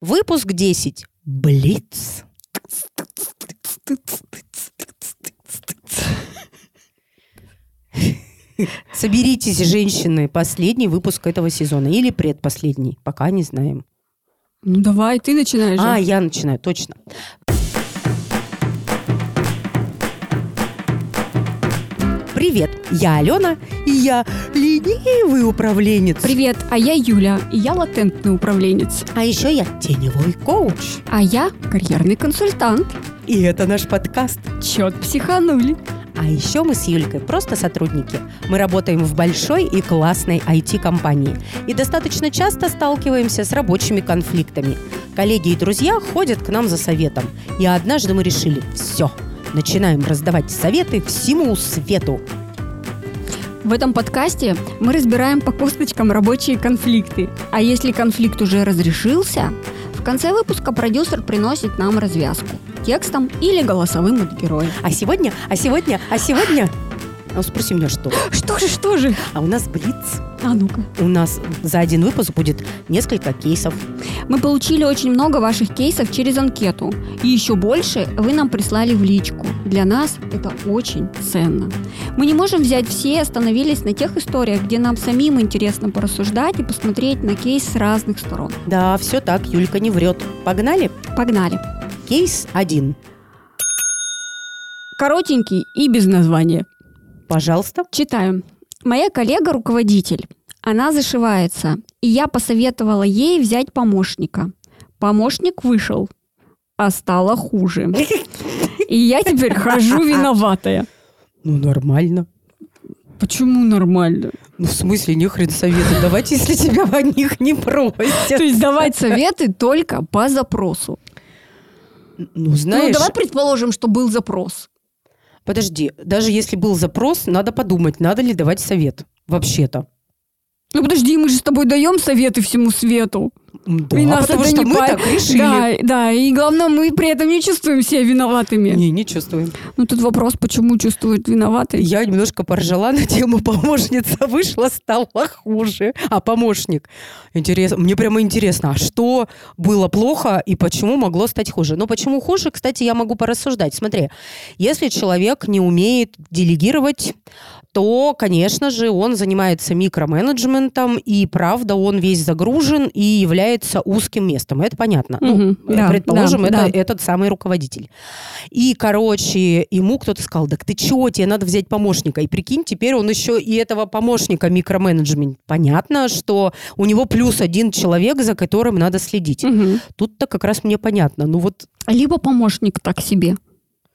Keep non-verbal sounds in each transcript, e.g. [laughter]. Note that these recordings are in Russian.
Выпуск 10. Блиц. Соберитесь, женщины, последний выпуск этого сезона или предпоследний, пока не знаем. Ну давай, ты начинаешь. А, я начинаю, точно. Привет, я Алена, и я ленивый управленец. Привет, а я Юля, и я латентный управленец. А еще я теневой коуч. А я карьерный консультант. И это наш подкаст. Чет психанули. А еще мы с Юлькой просто сотрудники. Мы работаем в большой и классной IT-компании. И достаточно часто сталкиваемся с рабочими конфликтами. Коллеги и друзья ходят к нам за советом. И однажды мы решили, все, начинаем раздавать советы всему свету. В этом подкасте мы разбираем по косточкам рабочие конфликты. А если конфликт уже разрешился, в конце выпуска продюсер приносит нам развязку текстом или голосовым от героя. А сегодня, а сегодня, а сегодня... Ну, спроси меня, что? Что же, что же? А у нас Блиц. А ну-ка. У нас за один выпуск будет несколько кейсов. Мы получили очень много ваших кейсов через анкету. И еще больше вы нам прислали в личку. Для нас это очень ценно. Мы не можем взять все, остановились на тех историях, где нам самим интересно порассуждать и посмотреть на кейс с разных сторон. Да, все так, Юлька не врет. Погнали? Погнали. Кейс один. Коротенький и без названия. Пожалуйста. Читаю. Моя коллега руководитель. Она зашивается, и я посоветовала ей взять помощника. Помощник вышел, а стало хуже. И я теперь хожу виноватая. Ну, нормально. Почему нормально? Ну, в смысле, не хрен советы. Давайте, если тебя о них не просят. То есть давать советы только по запросу. Ну, знаешь... Ну, давай предположим, что был запрос. Подожди, даже если был запрос, надо подумать, надо ли давать совет. Вообще-то. Ну подожди, мы же с тобой даем советы всему свету. Да, И нас потому это что не мы па- так решили. Да, да, и главное, мы при этом не чувствуем себя виноватыми. Не, не чувствуем. Ну тут вопрос, почему чувствуют виноватые. Я немножко поржала на тему помощница вышла, стала хуже. А помощник. Интересно. Мне прямо интересно, а что было плохо и почему могло стать хуже? Но почему хуже, кстати, я могу порассуждать. Смотри, если человек не умеет делегировать, то, конечно же, он занимается микроменеджментом, и, правда, он весь загружен и является узким местом. Это понятно. Ну, Мгм, да, предположим, да, это да. этот самый руководитель. И, короче, ему кто-то сказал, так ты чего, тебе надо взять помощника. И прикинь, теперь он еще и этого помощника микроменеджмент. Понятно, что у него плюс один человек, за которым надо следить. Мгм. Тут-то как раз мне понятно. Ну вот, Либо помощник так себе.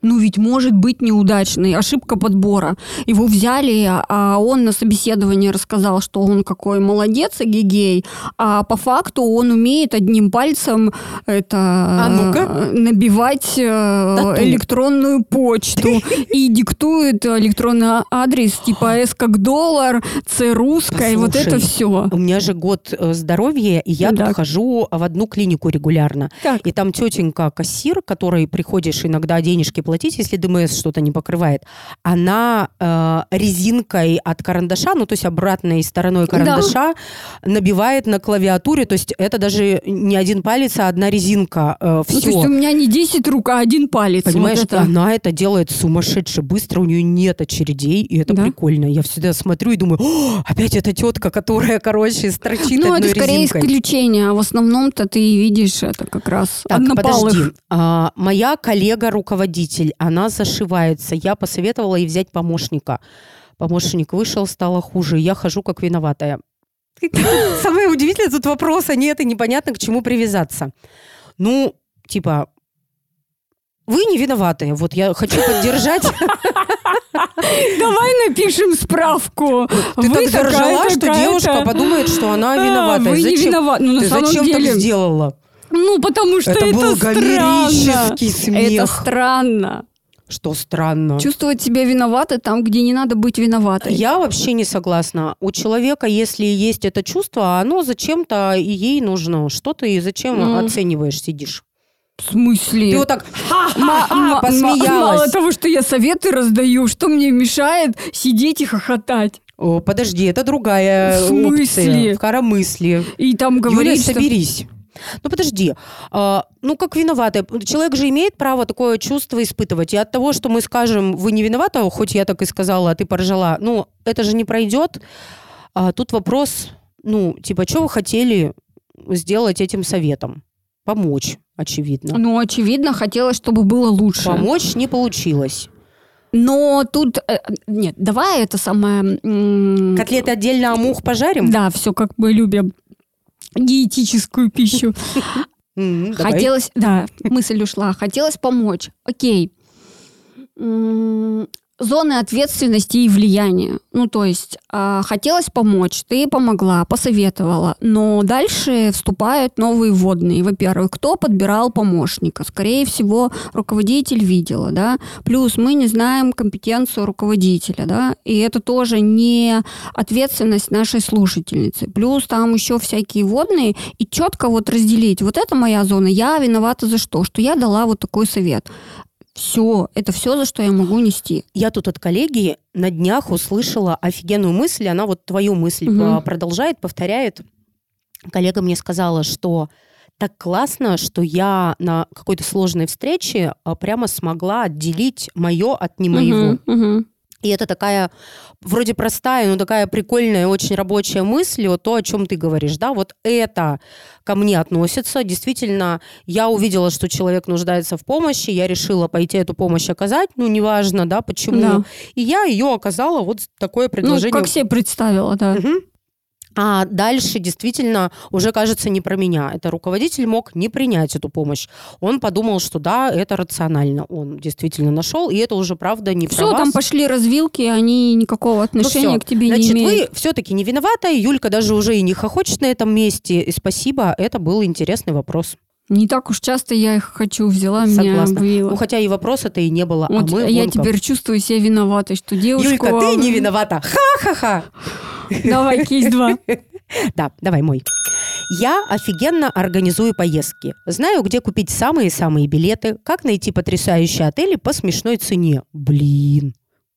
Ну ведь может быть неудачный, ошибка подбора. Его взяли, а он на собеседовании рассказал, что он какой молодец, гигей, а по факту он умеет одним пальцем это А э, набивать э, Тату. электронную почту и диктует электронный адрес типа S как доллар, C русская, вот это все. у меня же год э, здоровья, и я тут хожу в одну клинику регулярно. И там тетенька кассир, которой приходишь иногда денежки платить, если ДМС что-то не покрывает, она э, резинкой от карандаша, ну то есть обратной стороной карандаша, набивает на клавиатуре, то есть это даже не один палец, а одна резинка. Э, Ну, то есть все. у меня не 10 рук, а один палец. Понимаешь, Вот это. она это делает сумасшедше быстро, у нее нет очередей, и это Да? прикольно. Я всегда смотрю и думаю, «О, опять эта тетка, которая, короче, строчит Ну, одной это скорее резинкой. исключение, а в основном-то ты видишь это как раз Так, однопалых. подожди. А, моя коллега-руководитель, она зашивается. Я посоветовала ей взять помощника. Помощник вышел, стало хуже. Я хожу как виноватая. [laughs] Самое удивительное тут вопроса нет, и непонятно, к чему привязаться. Ну, типа, вы не виноваты. Вот я хочу поддержать. [laughs] Давай напишем справку. Ты так заржала, что девушка подумает, что она виновата. Вы не виноваты. Ну, Ты зачем так сделала? Ну, потому что Это это, был странно. гомерический Это смех. странно. Что странно. Чувствовать себя виноватой там, где не надо быть виноватой. Я вообще не согласна. У человека, если есть это чувство, оно зачем-то и ей нужно. Что ты и зачем М. оцениваешь, сидишь? В смысле? Ты вот так Ма- ма- Мало посмеялась. того, что я советы раздаю, что мне мешает сидеть и хохотать? О, подожди, это другая В смысле? опция. В коромысле. И там Юля, говорит, что... соберись. Ну подожди, а, ну как виноватый? Человек же имеет право такое чувство испытывать. И от того, что мы скажем, вы не виновата, хоть я так и сказала, а ты поржала, ну это же не пройдет. А тут вопрос, ну типа, что вы хотели сделать этим советом? Помочь, очевидно. Ну, очевидно, хотелось, чтобы было лучше. Помочь не получилось. Но тут... э, Нет, давай это самое... Котлеты отдельно, а мух пожарим? Да, все как мы любим. Диетическую пищу. Хотелось, да, мысль ушла. Хотелось помочь. Окей. Зоны ответственности и влияния. Ну, то есть, а, хотелось помочь, ты помогла, посоветовала, но дальше вступают новые вводные. Во-первых, кто подбирал помощника? Скорее всего, руководитель видела, да. Плюс мы не знаем компетенцию руководителя, да, и это тоже не ответственность нашей слушательницы. Плюс там еще всякие вводные, и четко вот разделить, вот это моя зона, я виновата за что? Что я дала вот такой совет. Все, это все, за что я могу нести. Я тут от коллеги на днях услышала офигенную мысль, она вот твою мысль а, продолжает, повторяет. Коллега мне сказала, что так классно, что я на какой-то сложной встрече а, прямо смогла отделить мое от не моего. Мгм, мгм. И это такая вроде простая, но такая прикольная, очень рабочая мысль, вот то, о чем ты говоришь, да, вот это ко мне относится. Действительно, я увидела, что человек нуждается в помощи, я решила пойти эту помощь оказать, ну, неважно, да, почему. Да. И я ее оказала, вот такое Ну, предложение. как себе представила, да. Мгм. А дальше действительно уже кажется не про меня. Это руководитель мог не принять эту помощь. Он подумал, что да, это рационально. Он действительно нашел, и это уже правда не Все, про вас. там пошли развилки, они никакого Ну отношения всё. к тебе Значит, не имеют. вы все-таки не виновата. Юлька даже уже и не хохочет на этом месте. И спасибо, это был интересный вопрос. Не так уж часто я их хочу, взяла, меня Согласна. обвила. Ну, хотя и вопроса-то и не было. Вот а мы я вон как. теперь чувствую себя виноватой, что девушка... Юлька, ты не виновата. Ха-ха-ха. Давай, кейс два. [laughs] Да, давай мой. Я офигенно организую поездки. Знаю, где купить самые-самые билеты, как найти потрясающие отели по смешной цене. Блин.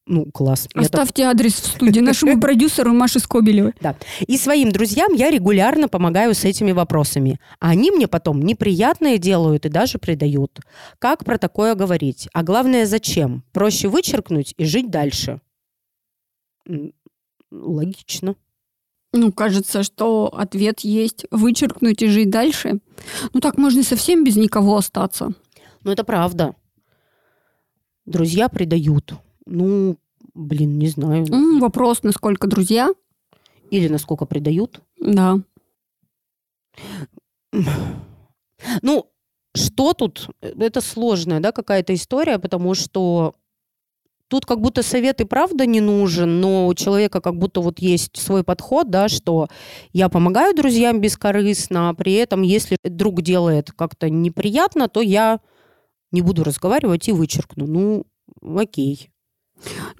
Ну, класс. Я так- Оставьте адрес в студии нашему [laughs] продюсеру Маше Скобелевой. Да. И своим друзьям я регулярно помогаю с этими вопросами. А они мне потом неприятные делают и даже предают. Как про такое говорить? А главное, зачем? Проще вычеркнуть и жить дальше. Логично. Ну, кажется, что ответ есть вычеркнуть и жить дальше. Ну, так можно и совсем без никого остаться. Но это правда. Друзья предают. Ну, блин, не знаю. М, вопрос, насколько друзья? Или насколько предают. Да. Ну, что тут? Это сложная, да, какая-то история, потому что тут как будто совет и правда не нужен, но у человека как будто вот есть свой подход, да, что я помогаю друзьям бескорыстно, а при этом, если друг делает как-то неприятно, то я не буду разговаривать и вычеркну. Ну, окей.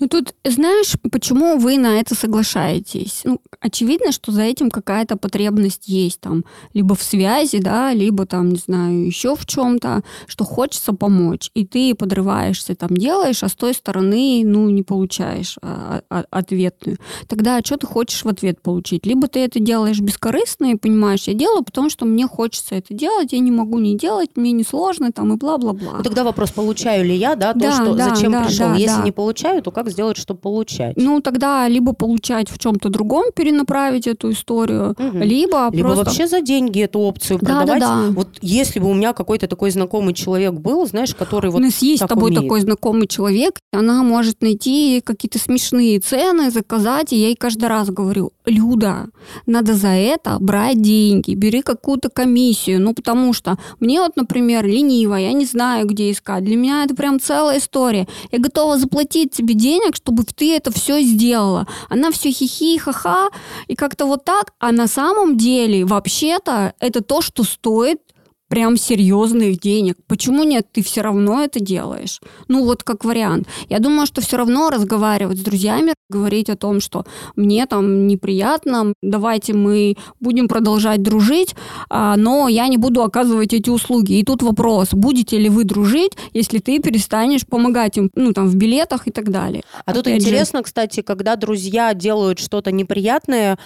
Ну тут, знаешь, почему вы на это соглашаетесь? Ну, очевидно, что за этим какая-то потребность есть там, либо в связи, да, либо там, не знаю, еще в чем-то, что хочется помочь, и ты подрываешься, там делаешь, а с той стороны, ну, не получаешь а, а, ответную. Тогда что ты хочешь в ответ получить? Либо ты это делаешь бескорыстно и понимаешь, я делаю, потому что мне хочется это делать, я не могу не делать, мне не сложно, там, и бла-бла-бла. Ну, тогда вопрос, получаю ли я, да, то, Да, что да, зачем да, пришел. да, Если да. не получаю, то как сделать, чтобы получать? Ну, тогда либо получать в чем-то другом, перенаправить эту историю, Мгм. либо, Либо просто... вообще за деньги эту опцию Да, да, продавать. да. Вот если бы у меня какой-то такой знакомый человек был, знаешь, который У вот нас есть с тобой умеет. такой знакомый человек, она может найти какие-то смешные цены, заказать, и я ей каждый раз говорю, Люда, надо за это брать деньги, бери какую-то комиссию, ну потому что мне вот, например, лениво, я не знаю, где искать, для меня это прям целая история, я готова заплатить тебе денег, чтобы ты это все сделала. Она все хихи, ха-ха, и как-то вот так, а на самом деле вообще-то это то, что стоит прям серьезных денег. Почему нет? Ты все равно это делаешь. Ну вот как вариант. Я думаю, что все равно разговаривать с друзьями, говорить о том, что мне там неприятно, давайте мы будем продолжать дружить, а, но я не буду оказывать эти услуги. И тут вопрос, будете ли вы дружить, если ты перестанешь помогать им, ну там в билетах и так далее. А тут интересно, же... кстати, когда друзья делают что-то неприятное,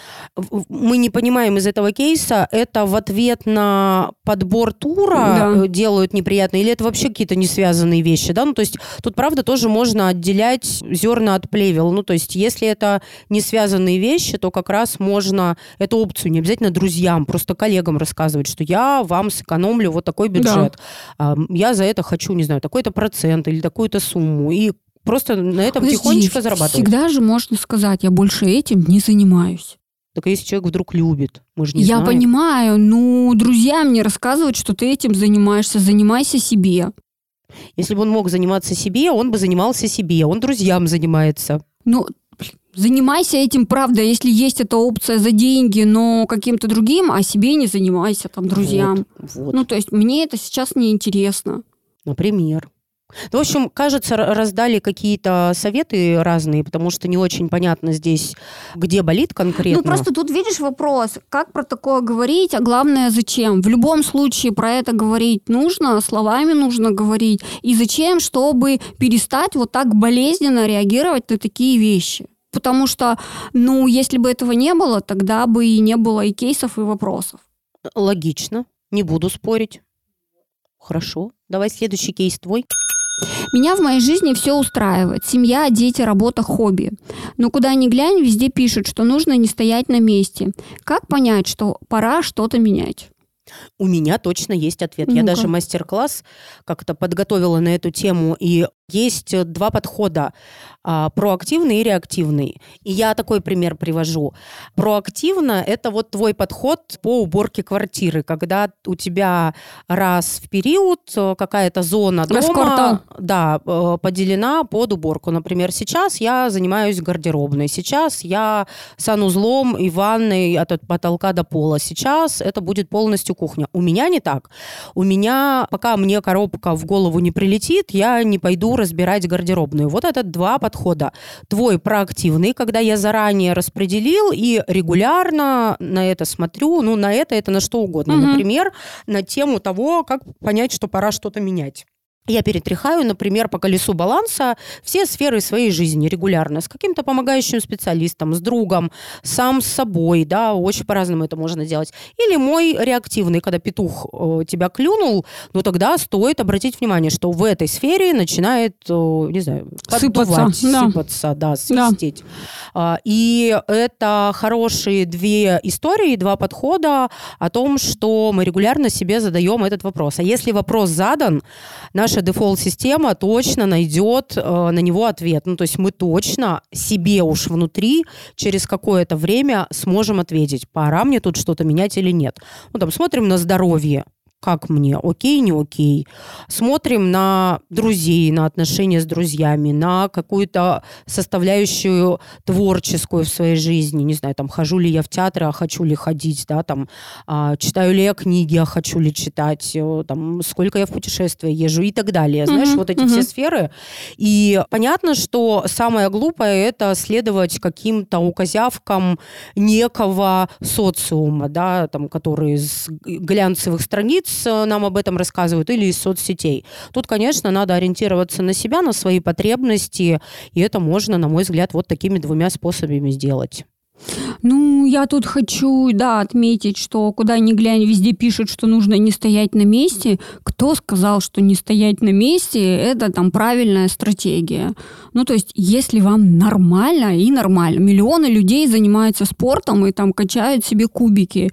мы не понимаем из этого кейса, это в ответ на подбор тура да. Э, делают неприятно, или это вообще какие-то не связанные вещи, да? Ну, то есть тут, правда, тоже можно отделять зерна от плевел. Ну, то есть если это не связанные вещи, то как раз можно эту опцию не обязательно друзьям, просто коллегам рассказывать, что я вам сэкономлю вот такой бюджет. Да. Я за это хочу, не знаю, такой-то процент или такую-то сумму. И просто на этом Подожди, тихонечко зарабатывать. Всегда же можно сказать, я больше этим не занимаюсь. Так если человек вдруг любит, мы же не Я знаем. понимаю, ну, друзья мне рассказывают, что ты этим занимаешься, занимайся себе. Если бы он мог заниматься себе, он бы занимался себе, он друзьям занимается. Ну, занимайся этим, правда, если есть эта опция за деньги, но каким-то другим, а себе не занимайся, там, друзьям. Вот, вот. Ну, то есть мне это сейчас не интересно. Например. Ну, в общем, кажется, раздали какие-то советы разные, потому что не очень понятно здесь, где болит конкретно. Ну, просто тут видишь вопрос, как про такое говорить, а главное, зачем? В любом случае про это говорить нужно, словами нужно говорить. И зачем? Чтобы перестать вот так болезненно реагировать на такие вещи. Потому что, ну, если бы этого не было, тогда бы и не было и кейсов, и вопросов. Логично. Не буду спорить. Хорошо. Давай следующий кейс твой. Меня в моей жизни все устраивает. Семья, дети, работа, хобби. Но куда ни глянь, везде пишут, что нужно не стоять на месте. Как понять, что пора что-то менять? У меня точно есть ответ. Ну Я даже мастер-класс как-то подготовила на эту тему, и есть два подхода а, проактивный и реактивный. И я такой пример привожу. Проактивно – это вот твой подход по уборке квартиры, когда у тебя раз в период э, какая-то зона дома да, э, поделена под уборку. Например, сейчас я занимаюсь гардеробной, сейчас я санузлом и ванной от потолка до пола. Сейчас это будет полностью кухня. У меня не так. У меня, пока мне коробка в голову не прилетит, я не пойду разбирать гардеробную. Вот это два подхода подхода. Твой проактивный, когда я заранее распределил и регулярно на это смотрю, ну, на это, это на что угодно. Угу. Например, на тему того, как понять, что пора что-то менять. Я перетряхаю, например, по колесу баланса все сферы своей жизни регулярно с каким-то помогающим специалистом, с другом, сам с собой, да, очень по-разному это можно делать. Или мой реактивный, когда петух э, тебя клюнул, ну тогда стоит обратить внимание, что в этой сфере начинает, э, не знаю, поддувать, сыпаться, да. сыпаться, да, свистеть. Да. И это хорошие две истории, два подхода о том, что мы регулярно себе задаем этот вопрос. А если вопрос задан, наш наша дефолт-система точно найдет э, на него ответ. Ну, то есть мы точно себе уж внутри через какое-то время сможем ответить, пора мне тут что-то менять или нет. Ну, там смотрим на здоровье как мне, окей, не окей. Смотрим на друзей, на отношения с друзьями, на какую-то составляющую творческую в своей жизни. Не знаю, там, хожу ли я в театр, а хочу ли ходить, да, там, а, читаю ли я книги, а хочу ли читать, э, там, сколько я в путешествие езжу и так далее. Знаешь, mm-hmm. вот эти mm-hmm. все сферы. И понятно, что самое глупое – это следовать каким-то указявкам некого социума, да, там, которые из глянцевых страниц Нам об этом рассказывают, или из соцсетей. Тут, конечно, надо ориентироваться на себя, на свои потребности, и это можно, на мой взгляд, вот такими двумя способами сделать. Ну, я тут хочу, да, отметить, что куда ни глянь, везде пишут, что нужно не стоять на месте. Кто сказал, что не стоять на месте, это там правильная стратегия. Ну, то есть, если вам нормально и нормально, миллионы людей занимаются спортом и там качают себе кубики,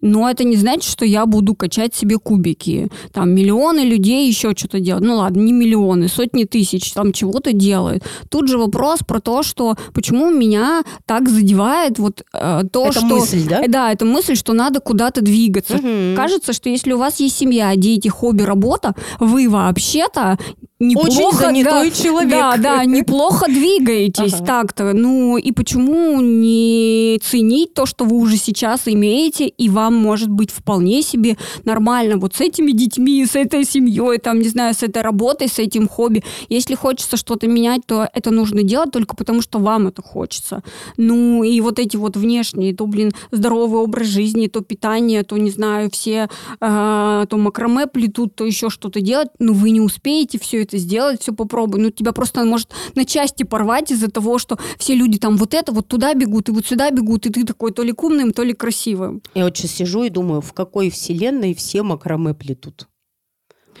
но это не значит, что я буду качать себе кубики. Там миллионы людей еще что-то делают. Ну ладно, не миллионы, сотни тысяч там чего-то делают. Тут же вопрос про то, что почему меня так задевает вот э, то, это что... мысль, да? Да, это мысль, что надо куда-то двигаться. Угу. Кажется, что если у вас есть семья, дети, хобби, работа, вы вообще-то неплохо, Очень занятой да, человек. Да, да, [laughs] неплохо двигаетесь Ага. так-то. Ну и почему не ценить то, что вы уже сейчас имеете, и вам может быть вполне себе нормально вот с этими детьми, с этой семьей, там, не знаю, с этой работой, с этим хобби. Если хочется что-то менять, то это нужно делать только потому, что вам это хочется. Ну и вот эти вот внешние, то, блин, здоровый образ жизни, то питание, то, не знаю, все а, то макраме плетут, то еще что-то делать, ну вы не успеете все это сделать, все попробуй. Ну тебя просто может на части порвать из-за того, что все люди там вот это, вот туда бегут, и вот сюда бегут, и ты такой то ли умным, то ли красивым. Вот сейчас сижу и думаю, в какой вселенной все макраме плетут?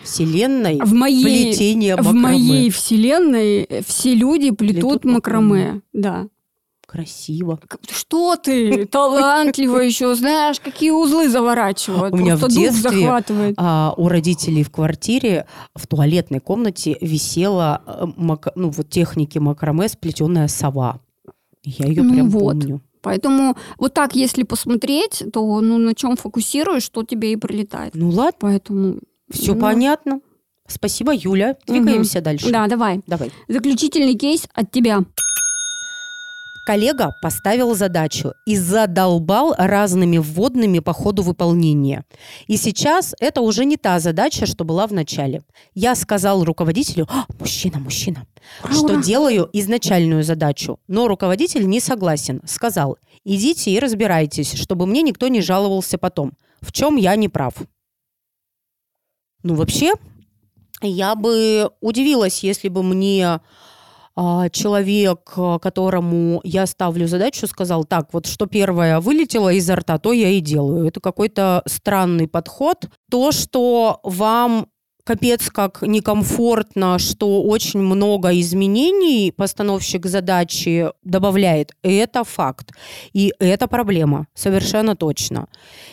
Вселенной В моей, плетения в макраме. моей вселенной все люди плетут, Плетут макраме. макраме. Да. Красиво. Что ты? Талантливо еще, знаешь, какие узлы заворачивают. [laughs] У меня в детстве захватывает. А, у родителей в квартире в туалетной комнате висела э, мак- ну, вот техники макраме сплетенная сова. Я ее Ну прям вот. помню. Поэтому вот так, если посмотреть, то ну, на чем фокусируешь, что тебе и прилетает. Ну ладно, Поэтому... все ну, понятно. Спасибо, Юля. Двигаемся дальше. Да, давай. Давай. Заключительный кейс от тебя. Коллега поставил задачу и задолбал разными вводными по ходу выполнения. И сейчас это уже не та задача, что была в начале. Я сказал руководителю, «А, мужчина, мужчина, Ура, что делаю изначальную задачу. Но руководитель не согласен. Сказал, идите и разбирайтесь, чтобы мне никто не жаловался потом. В чем я не прав? Ну, вообще, я бы удивилась, если бы мне человек, а, которому я ставлю задачу, сказал, так, вот что первое вылетело изо рта, то я и делаю. Это какой-то странный подход. То, что вам капец как некомфортно, что очень много изменений постановщик задачи добавляет, это факт. И это проблема, совершенно точно.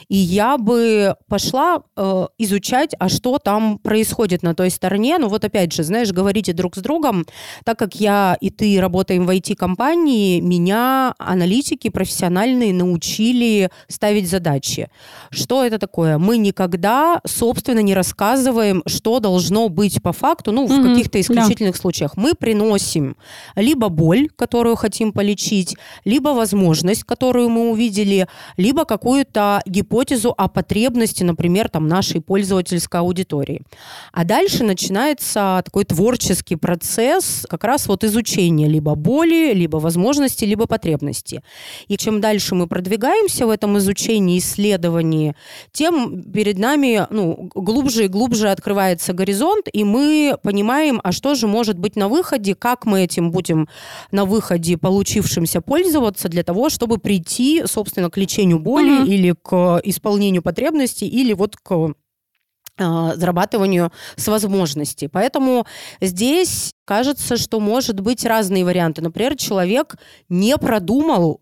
И я бы пошла э, изучать, а что там происходит на той стороне. Ну вот опять же, знаешь, говорите друг с другом, так как я и ты работаем в IT-компании, меня аналитики профессиональные научили ставить задачи. Что это такое? Мы никогда, собственно, не рассказываем, что должно быть по факту, ну, в Мгм, каких-то да. исключительных случаях. Мы приносим либо боль, которую хотим полечить, либо возможность, которую мы увидели, либо какую-то гипотезу о потребности, например, там, нашей пользовательской аудитории. А дальше начинается такой творческий процесс как раз вот изучения либо боли, либо возможности, либо потребности. И чем дальше мы продвигаемся в этом изучении, исследовании, тем перед нами ну, глубже и глубже открывается горизонт, и мы понимаем, а что же может быть на выходе, как мы этим будем на выходе получившимся пользоваться для того, чтобы прийти, собственно, к лечению боли Мгм. или к исполнению потребностей, или вот к а, зарабатыванию с возможностей. Поэтому здесь кажется, что может быть разные варианты. Например, человек не продумал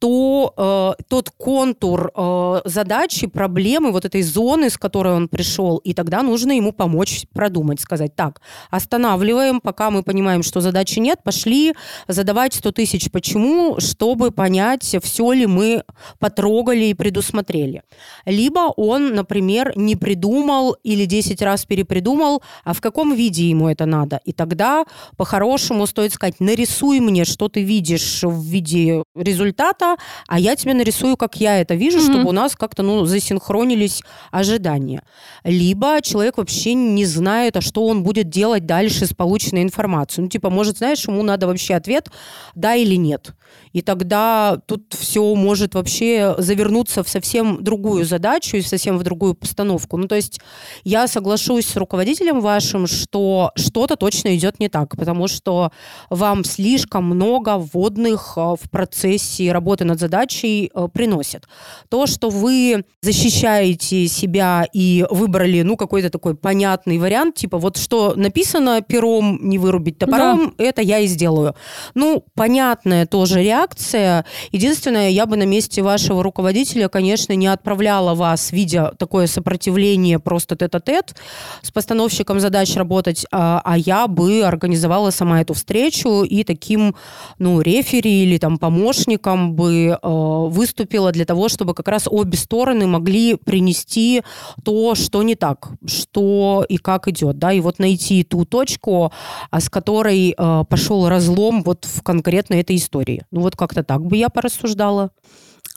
то э, тот контур э, задачи, проблемы, вот этой зоны, с которой он пришел, и тогда нужно ему помочь продумать, сказать, так, останавливаем, пока мы понимаем, что задачи нет, пошли задавать 100 тысяч почему, чтобы понять, все ли мы потрогали и предусмотрели. Либо он, например, не придумал или 10 раз перепридумал, а в каком виде ему это надо. И тогда по-хорошему стоит сказать, нарисуй мне, что ты видишь в виде результата, а я тебе нарисую, как я это вижу, Мгм. чтобы у нас как-то ну, засинхронились ожидания. Либо человек вообще не знает, а что он будет делать дальше с полученной информацией. Ну, типа, может, знаешь, ему надо вообще ответ «да» или «нет». И тогда тут все может вообще завернуться в совсем другую задачу и совсем в другую постановку. Ну, то есть я соглашусь с руководителем вашим, что что-то точно идет не так, потому что вам слишком много вводных э, в процессе работы над задачей э, приносит. То, что вы защищаете себя и выбрали, ну, какой-то такой понятный вариант, типа вот что написано пером не вырубить топором, это я и сделаю. Ну, понятная тоже реакция. Единственное, я бы на месте вашего руководителя, конечно, не отправляла вас, видя такое сопротивление просто тет-а-тет, с постановщиком задач работать, а, а я бы организовала сама эту встречу и таким, ну, рефери или там помощником бы э, выступила для того, чтобы как раз обе стороны могли принести то, что не так, что и как идет, да, и вот найти ту точку, а, с которой пошел разлом вот в конкретно этой истории. Ну вот как-то так бы я порассуждала.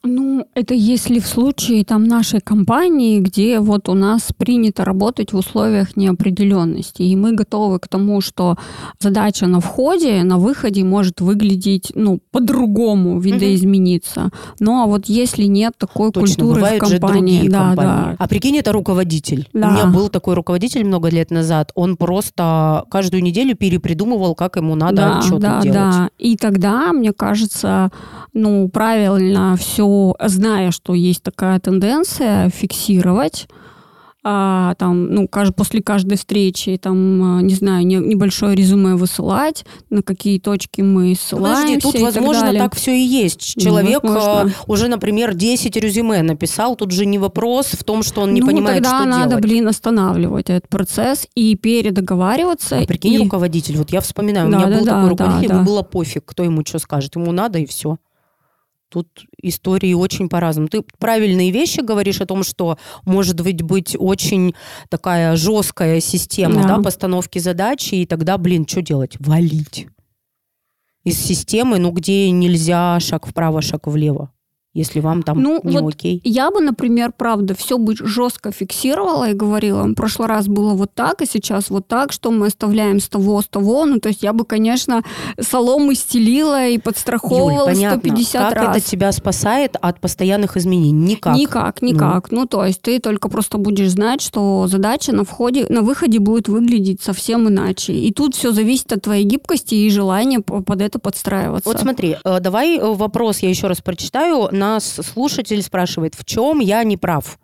Ну, это если в случае там нашей компании, где вот у нас принято работать в условиях неопределенности, и мы готовы к тому, что задача на входе, на выходе может выглядеть, ну, по-другому, видоизмениться. Ну, а вот если нет такой Точно, культуры в компании, да, компании. да. А прикинь, это руководитель. Да. У меня был такой руководитель много лет назад. Он просто каждую неделю перепридумывал, как ему надо да, что да, делать. да. И тогда, мне кажется, ну, правильно все, зная, что есть такая тенденция, фиксировать а, там, ну, каж- после каждой встречи, там, а, не знаю, не- небольшое резюме высылать, на какие точки мы ссылаемся Подожди, тут, и так возможно, далее. так все и есть. Ну, Человек э, уже, например, 10 резюме написал. Тут же не вопрос в том, что он не ну, понимает, тогда что надо, делать. блин, останавливать этот процесс и передоговариваться. А прикинь, и- руководитель, вот я вспоминаю, у Да, меня да, был да, такой да, руководитель, да. ему было пофиг, кто ему что скажет, ему надо и все. Тут истории очень по-разному. Ты правильные вещи говоришь о том, что может быть быть очень такая жесткая система Да. да, постановки задачи, и тогда, блин, что делать? Валить из системы, ну, где нельзя шаг вправо, шаг влево, если вам там Ну, не вот окей. Я бы, например, правда, все бы жестко фиксировала и говорила, в прошлый раз было вот так, и сейчас вот так, что мы оставляем с того, с того. Ну, то есть я бы, конечно, соломы стелила и Юль, подстраховывала понятно, 150 как раз. это тебя спасает от постоянных изменений? Никак. Никак, никак. Ну. то есть ты только просто будешь знать, что задача на входе, на выходе будет выглядеть совсем иначе. И тут все зависит от твоей гибкости и желания по- под это подстраиваться. Вот смотри, э, давай э, вопрос я еще раз прочитаю. Нас слушатель спрашивает, в чем я не прав?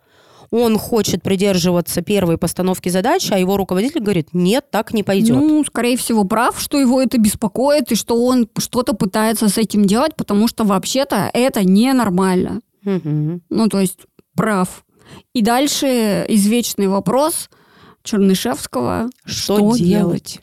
Он хочет придерживаться первой постановки задачи, а его руководитель говорит, нет, так не пойдет. Ну, скорее всего, прав, что его это беспокоит, и что он что-то пытается с этим делать, потому что вообще-то это ненормально. Мгм. Ну, то есть прав. И дальше извечный вопрос Чернышевского. Что, делать?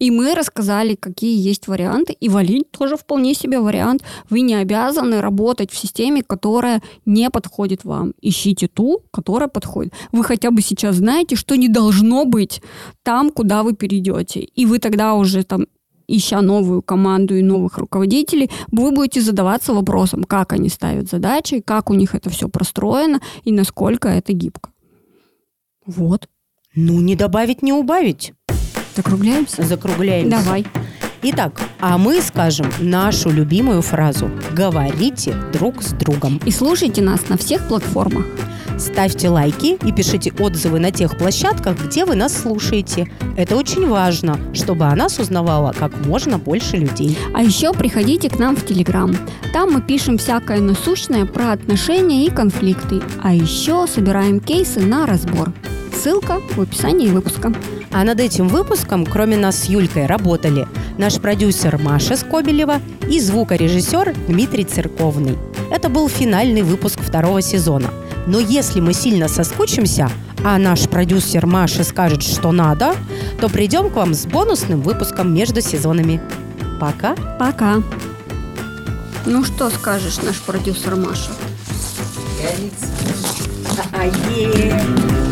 И мы рассказали, какие есть варианты. И валить тоже вполне себе вариант. Вы не обязаны работать в системе, которая не подходит вам. Ищите ту, которая подходит. Вы хотя бы сейчас знаете, что не должно быть там, куда вы перейдете. И вы тогда уже там ища новую команду и новых руководителей, вы будете задаваться вопросом, как они ставят задачи, как у них это все простроено и насколько это гибко. Вот. Ну, не добавить, не убавить. Закругляемся? Закругляемся. Давай. Итак, а мы скажем нашу любимую фразу «Говорите друг с другом». И слушайте нас на всех платформах. Ставьте лайки и пишите отзывы на тех площадках, где вы нас слушаете. Это очень важно, чтобы о нас узнавало как можно больше людей. А еще приходите к нам в Телеграм. Там мы пишем всякое насущное про отношения и конфликты. А еще собираем кейсы на разбор. Ссылка в описании выпуска. А над этим выпуском, кроме нас с Юлькой, работали наш продюсер Маша Скобелева и звукорежиссер Дмитрий Церковный. Это был финальный выпуск второго сезона. Но если мы сильно соскучимся, а наш продюсер Маша скажет, что надо, то придем к вам с бонусным выпуском между сезонами. Пока! Пока. Ну что скажешь, наш продюсер Маша? А, е